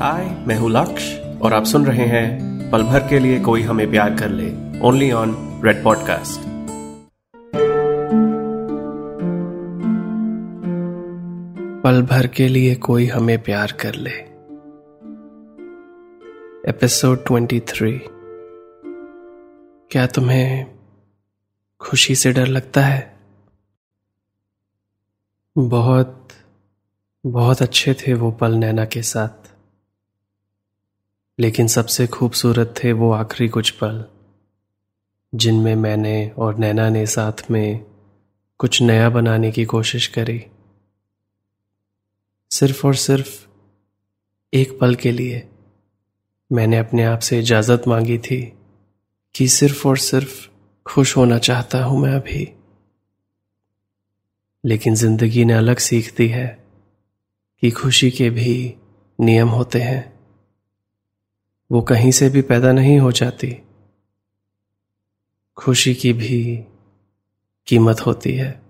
हाय, मैं हूँ लक्ष्य और आप सुन रहे हैं पल भर के लिए कोई हमें प्यार कर ले ओनली ऑन रेड पॉडकास्ट पल भर के लिए कोई हमें प्यार कर ले। एपिसोड 23 क्या तुम्हें खुशी से डर लगता है? बहुत बहुत अच्छे थे वो पल नैना के साथ। लेकिन सबसे खूबसूरत थे वो आखिरी कुछ पल, जिनमें मैंने और नैना ने साथ में कुछ नया बनाने की कोशिश करी। सिर्फ़ और सिर्फ़ एक पल के लिए मैंने अपने आप से इजाज़त मांगी थी कि सिर्फ़ और सिर्फ़ खुश होना चाहता हूँ मैं अभी। लेकिन ज़िंदगी ने अलग सीख दी है कि खुशी के भी नियम होते हैं। वो कहीं से भी पैदा नहीं हो जाती। खुशी की भी कीमत होती है।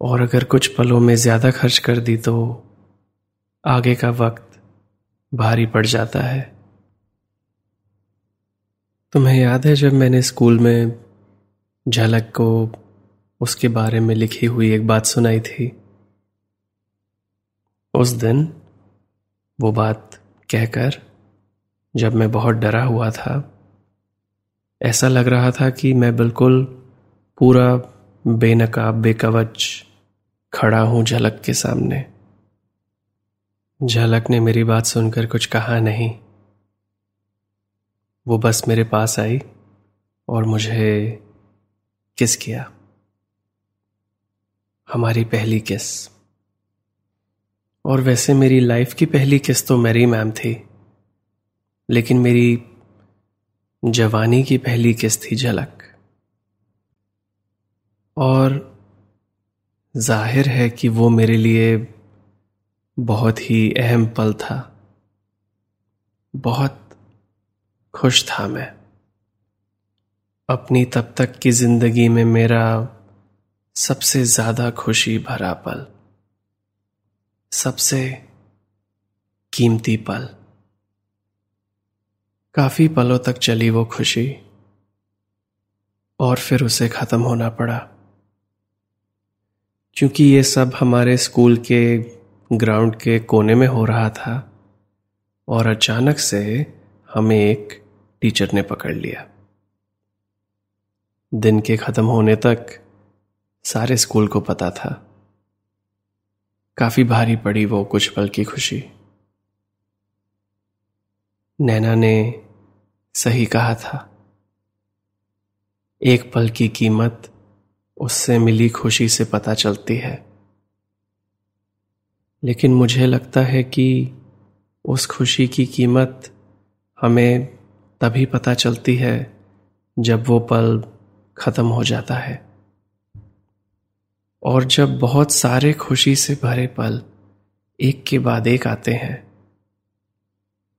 और अगर कुछ पलों में ज़्यादा खर्च कर दी तो आगे का वक्त भारी पड़ जाता है। तुम्हें याद है जब मैंने स्कूल में झलक को उसके बारे में लिखी हुई एक बात सुनाई थी? उस दिन वो बात कहकर जब मैं बहुत डरा हुआ था। ऐसा लग रहा था कि मैं बिल्कुल पूरा बेनकाब, बेकवच खड़ा हूँ झलक के सामने। झलक ने मेरी बात सुनकर कुछ कहा नहीं। वो बस मेरे पास आई और मुझे किस किया। हमारी पहली किस। और वैसे मेरी लाइफ की पहली किस तो मेरी मैम थी। लेकिन मेरी जवानी की पहली किस्त थी झलक। और ज़ाहिर है कि वो मेरे लिए बहुत ही अहम पल था। बहुत खुश था मैं। अपनी तब तक की ज़िंदगी में मेरा सबसे ज़्यादा खुशी भरा पल। सबसे कीमती पल। काफ़ी पलों तक चली वो खुशी, और फिर उसे खत्म होना पड़ा। क्योंकि ये सब हमारे स्कूल के ग्राउंड के कोने में हो रहा था, और अचानक से हमें एक टीचर ने पकड़ लिया। दिन के खत्म होने तक सारे स्कूल को पता था। काफ़ी भारी पड़ी वो कुछ पल की खुशी। नैना ने सही कहा था। एक पल की कीमत उससे मिली खुशी से पता चलती है। लेकिन मुझे लगता है कि उस खुशी की कीमत हमें तभी पता चलती है जब वो पल खत्म हो जाता है। और जब बहुत सारे खुशी से भरे पल एक के बाद एक आते हैं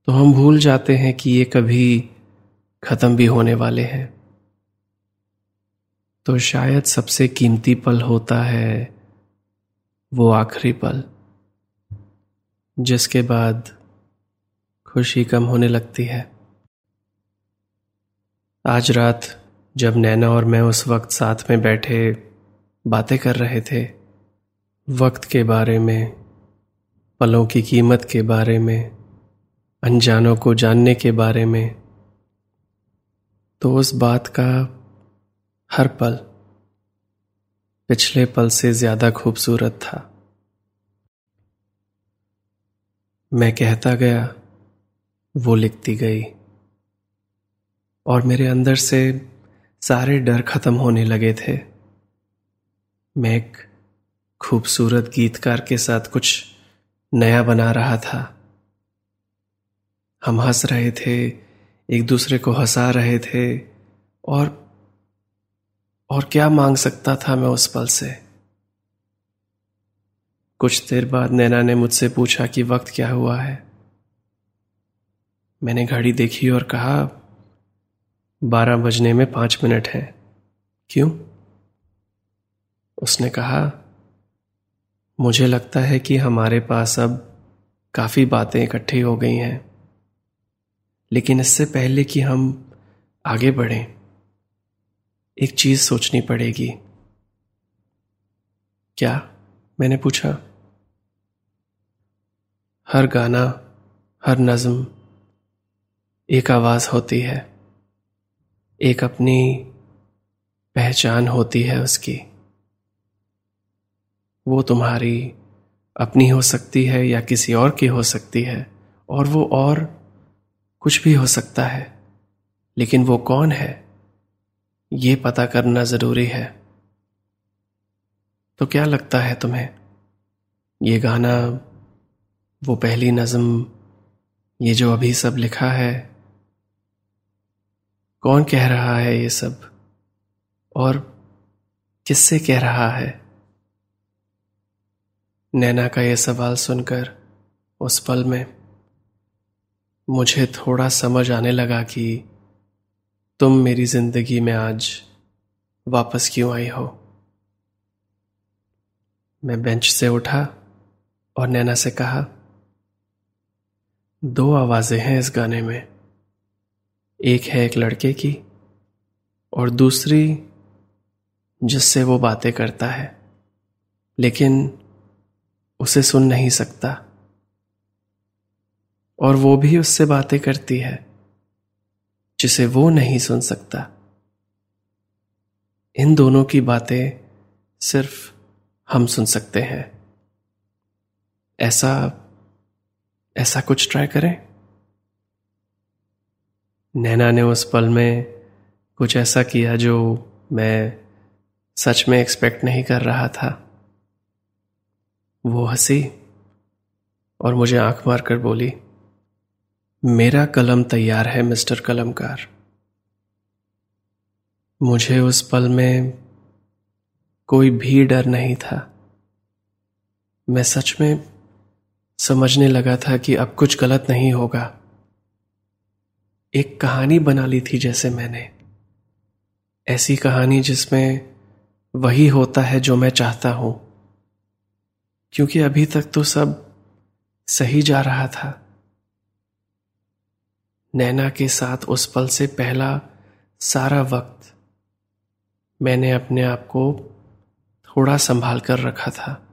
तो हम भूल जाते हैं कि ये कभी खत्म भी होने वाले हैं। तो शायद सबसे कीमती पल होता है वो आखिरी पल, जिसके बाद खुशी कम होने लगती है। आज रात जब नैना और मैं उस वक्त साथ में बैठे बातें कर रहे थे, वक्त के बारे में, पलों की कीमत के बारे में अनजानों को जानने के बारे में तो उस बात का हर पल, पिछले पल से ज़्यादा खूबसूरत था। मैं कहता गया, वो लिखती गई। और मेरे अंदर से सारे डर खत्म होने लगे थे। मैं एक खूबसूरत गीतकार के साथ कुछ नया बना रहा था। हम हंस रहे थे, एक दूसरे को हंसा रहे थे, और और क्या मांग सकता था मैं उस पल से? कुछ देर बाद नैना ने मुझसे पूछा कि वक्त क्या हुआ है। मैंने घड़ी देखी और कहा, बारह बजने में पाँच मिनट है। क्यों? उसने कहा, मुझे लगता है कि हमारे पास अब काफ़ी बातें इकट्ठी हो गई हैं। लेकिन इससे पहले कि हम आगे बढ़ें, एक चीज़ सोचनी पड़ेगी। क्या? मैंने पूछा। हर गाना, हर नज्म, एक आवाज़ होती है। एक अपनी पहचान होती है उसकी। वो तुम्हारी अपनी हो सकती है या किसी और की हो सकती है, और वो और कुछ भी हो सकता है, लेकिन वो कौन है? ये पता करना ज़रूरी है। तो क्या लगता है तुम्हें? ये गाना, वो पहली नज्म, ये जो अभी सब लिखा है, कौन कह रहा है ये सब? और किससे कह रहा है? नैना का यह सवाल सुनकर उस पल में मुझे थोड़ा समझ आने लगा कि तुम मेरी ज़िंदगी में आज वापस क्यों आई हो। मैं बेंच से उठा और नैना से कहा, दो आवाज़ें हैं इस गाने में। एक है एक लड़के की और दूसरी जिससे वो बातें करता है, लेकिन उसे सुन नहीं सकता। और वो भी उससे बातें करती है, जिसे वो नहीं सुन सकता। इन दोनों की बातें सिर्फ़ हम सुन सकते हैं। ऐसा ऐसा कुछ ट्राई करें? नैना ने उस पल में कुछ ऐसा किया जो मैं सच में एक्सपेक्ट नहीं कर रहा था। वो हँसी और मुझे आँख मारकर बोली मेरा कलम तैयार है, मिस्टर कलमकार। मुझे उस पल में कोई भी डर नहीं था। मैं सच में समझने लगा था कि अब कुछ गलत नहीं होगा। एक कहानी बना ली थी जैसे मैंने। ऐसी कहानी जिसमें वही होता है जो मैं चाहता हूँ। क्योंकि अभी तक तो सब सही जा रहा था। नैना के साथ उस पल से पहला सारा वक्त मैंने अपने आप को थोड़ा संभाल कर रखा था।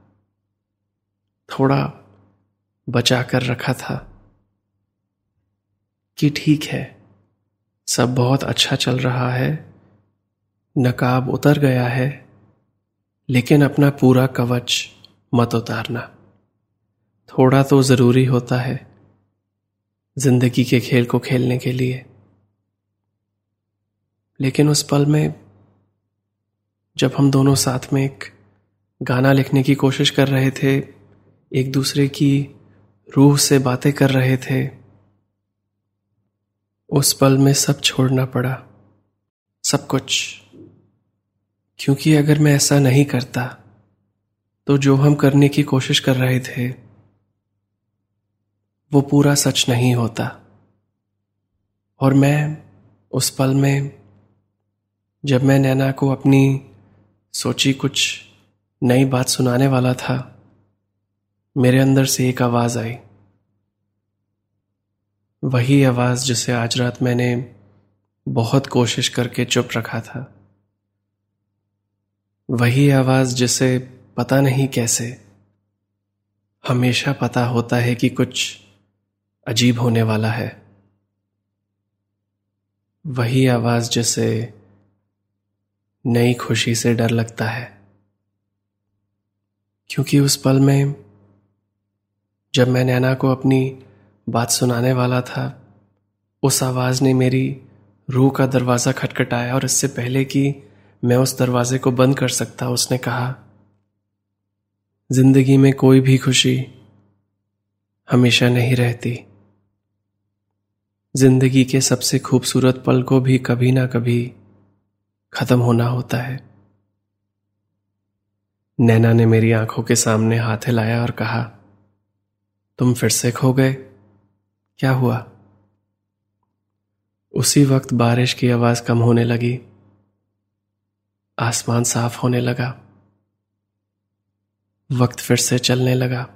थोड़ा बचा कर रखा था कि ठीक है, सब बहुत अच्छा चल रहा है, नकाब उतर गया है, लेकिन अपना पूरा कवच मत उतारना। थोड़ा तो ज़रूरी होता है ज़िंदगी के खेल को खेलने के लिए। लेकिन उस पल में जब हम दोनों साथ में एक गाना लिखने की कोशिश कर रहे थे, एक दूसरे की रूह से बातें कर रहे थे, उस पल में सब छोड़ना पड़ा। सब कुछ। क्योंकि अगर मैं ऐसा नहीं करता तो जो हम करने की कोशिश कर रहे थे वो पूरा सच नहीं होता। और मैं उस पल में, जब मैं नैना को अपनी सोची कुछ नई बात सुनाने वाला था, मेरे अंदर से एक आवाज़ आई। वही आवाज़ जिसे आज रात मैंने बहुत कोशिश करके चुप रखा था। वही आवाज़ जिसे पता नहीं कैसे, हमेशा पता होता है कि कुछ अजीब होने वाला है। वही आवाज़ जिसे नई खुशी से डर लगता है। क्योंकि उस पल में जब मैं नैना को अपनी बात सुनाने वाला था, उस आवाज़ ने मेरी रूह का दरवाज़ा खटखटाया और इससे पहले कि मैं उस दरवाजे को बंद कर सकता, उसने कहा, ज़िंदगी में कोई भी खुशी हमेशा नहीं रहती। ज़िंदगी के सबसे खूबसूरत पल को भी कभी ना कभी खत्म होना होता है। नैना ने मेरी आँखों के सामने हाथ हिलाया और कहा, तुम फिर से खो गए? क्या हुआ? उसी वक्त बारिश की आवाज़ कम होने लगी। आसमान साफ़ होने लगा। वक्त फिर से चलने लगा।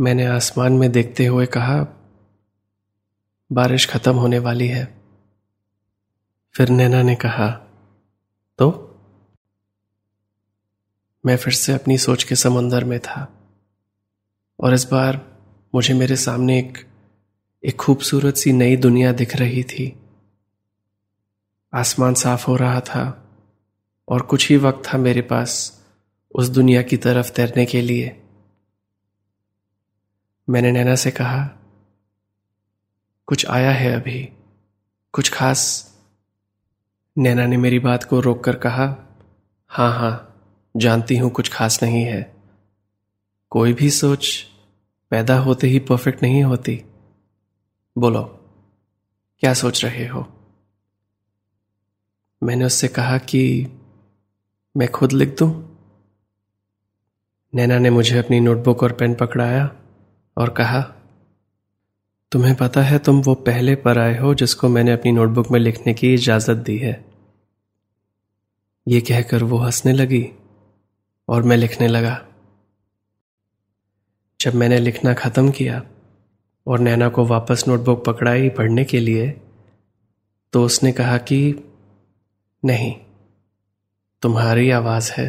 मैंने आसमान में देखते हुए कहा बारिश खत्म होने वाली है। फिर नैना ने कहा तो? मैं फिर से अपनी सोच के समंदर में था और इस बार मुझे मेरे सामने एक एक खूबसूरत सी नई दुनिया दिख रही थी। आसमान साफ़ हो रहा था और कुछ ही वक्त था मेरे पास उस दुनिया की तरफ़ तैरने के लिए। मैंने नैना से कहा कुछ आया है अभी। कुछ खास। नैना ने मेरी बात को रोककर कहा हाँ हाँ जानती हूँ कुछ खास नहीं है। कोई भी सोच पैदा होते ही परफेक्ट नहीं होती। बोलो, क्या सोच रहे हो? मैंने उससे कहा कि, मैं खुद लिख दूँ? नैना ने मुझे अपनी नोटबुक और पेन पकड़ाया और कहा तुम्हें पता है तुम वो पहले पर आए हो जिसको मैंने अपनी नोटबुक में लिखने की इजाज़त दी है। ये कहकर वो हंसने लगी और मैं लिखने लगा। जब मैंने लिखना खत्म किया और नैना को वापस नोटबुक पकड़ाई पढ़ने के लिए तो उसने कहा कि, नहीं, तुम्हारी आवाज़ है,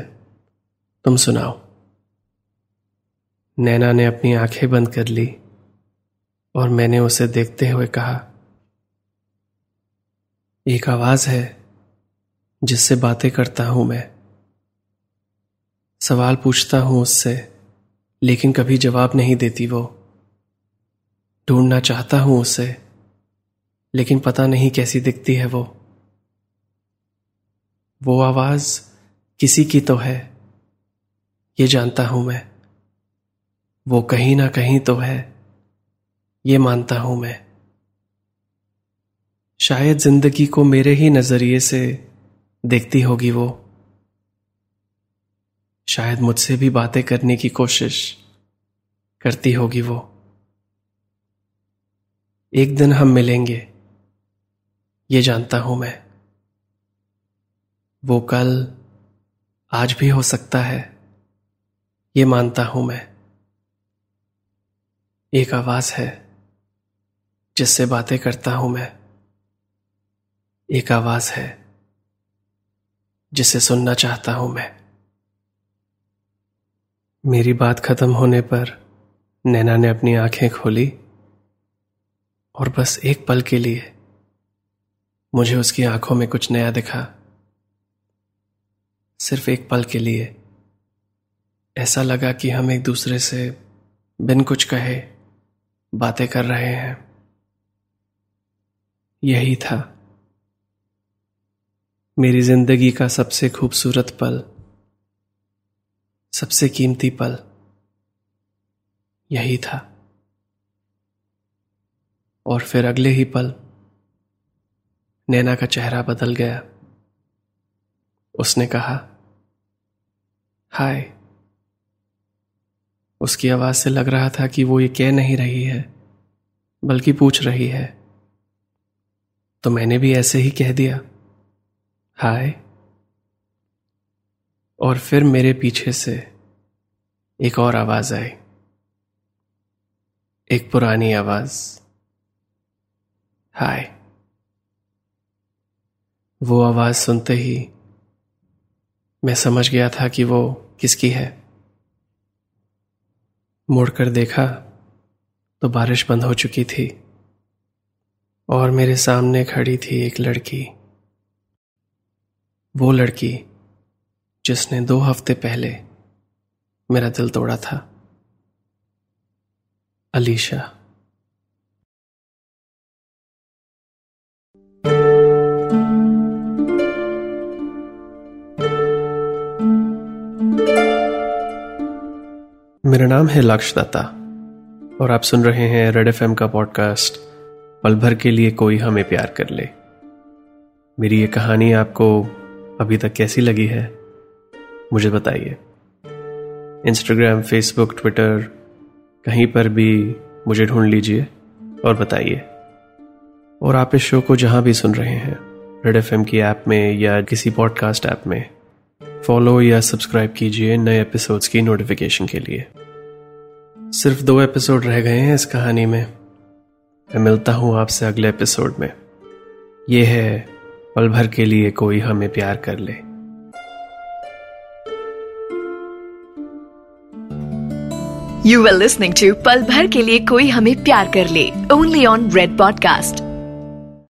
तुम सुनाओ। नैना ने अपनी आँखें बंद कर ली और मैंने उसे देखते हुए कहा, एक आवाज़ है जिससे बातें करता हूँ मैं। सवाल पूछता हूँ उससे, लेकिन कभी जवाब नहीं देती वो। ढूंढना चाहता हूँ उसे, लेकिन पता नहीं कैसी दिखती है वो। वो आवाज़ किसी की तो है, ये जानता हूँ मैं। वो कहीं ना कहीं तो है। ये मानता हूँ मैं। शायद ज़िंदगी को मेरे ही नज़रिए से देखती होगी वो। शायद मुझसे भी बातें करने की कोशिश करती होगी वो। एक दिन हम मिलेंगे, ये जानता हूँ मैं। वो कल आज भी हो सकता है, ये मानता हूँ मैं। एक आवाज़ है। जिससे बातें करता हूँ मैं, एक आवाज़ है जिसे सुनना चाहता हूँ मैं। मेरी बात खत्म होने पर नैना ने अपनी आँखें खोली और बस एक पल के लिए मुझे उसकी आँखों में कुछ नया दिखा। सिर्फ़ एक पल के लिए ऐसा लगा कि हम एक दूसरे से बिन कुछ कहे बातें कर रहे हैं। यही था। मेरी ज़िंदगी का सबसे खूबसूरत पल, सबसे कीमती पल, यही था। और फिर अगले ही पल, नैना का चेहरा बदल गया। उसने कहा, हाय। उसकी आवाज़ से लग रहा था कि वो ये कह नहीं रही है, बल्कि पूछ रही है। तो मैंने भी ऐसे ही कह दिया। हाय। और फिर मेरे पीछे से एक और आवाज़ आई। एक पुरानी आवाज़। हाय। वो आवाज़ सुनते ही मैं समझ गया था कि वो किसकी है। मुड़कर देखा तो बारिश बंद हो चुकी थी। और मेरे सामने खड़ी थी एक लड़की। वो लड़की जिसने दो हफ़्ते पहले मेरा दिल तोड़ा था। अलीशा। मेरा नाम है लक्ष दत्ता और आप सुन रहे हैं रेड एफएम का पॉडकास्ट पल भर के लिए कोई हमें प्यार कर ले। मेरी ये कहानी आपको अभी तक कैसी लगी है, मुझे बताइए। इंस्टाग्राम फेसबुक ट्विटर कहीं पर भी मुझे ढूंढ लीजिए और बताइए। और आप इस शो को जहाँ भी सुन रहे हैं रेड एफएम की ऐप में या किसी पॉडकास्ट ऐप में फॉलो या सब्सक्राइब कीजिए नए एपिसोड्स की नोटिफिकेशन के लिए। सिर्फ़ दो एपिसोड रह गए हैं इस कहानी में। मैं मिलता हूँ आपसे अगले एपिसोड में। यह है, पल भर के लिए कोई हमें प्यार कर ले। यू आर लिस्निंग टू पल भर के लिए कोई हमें प्यार कर ले ओनली ऑन रेड पॉडकास्ट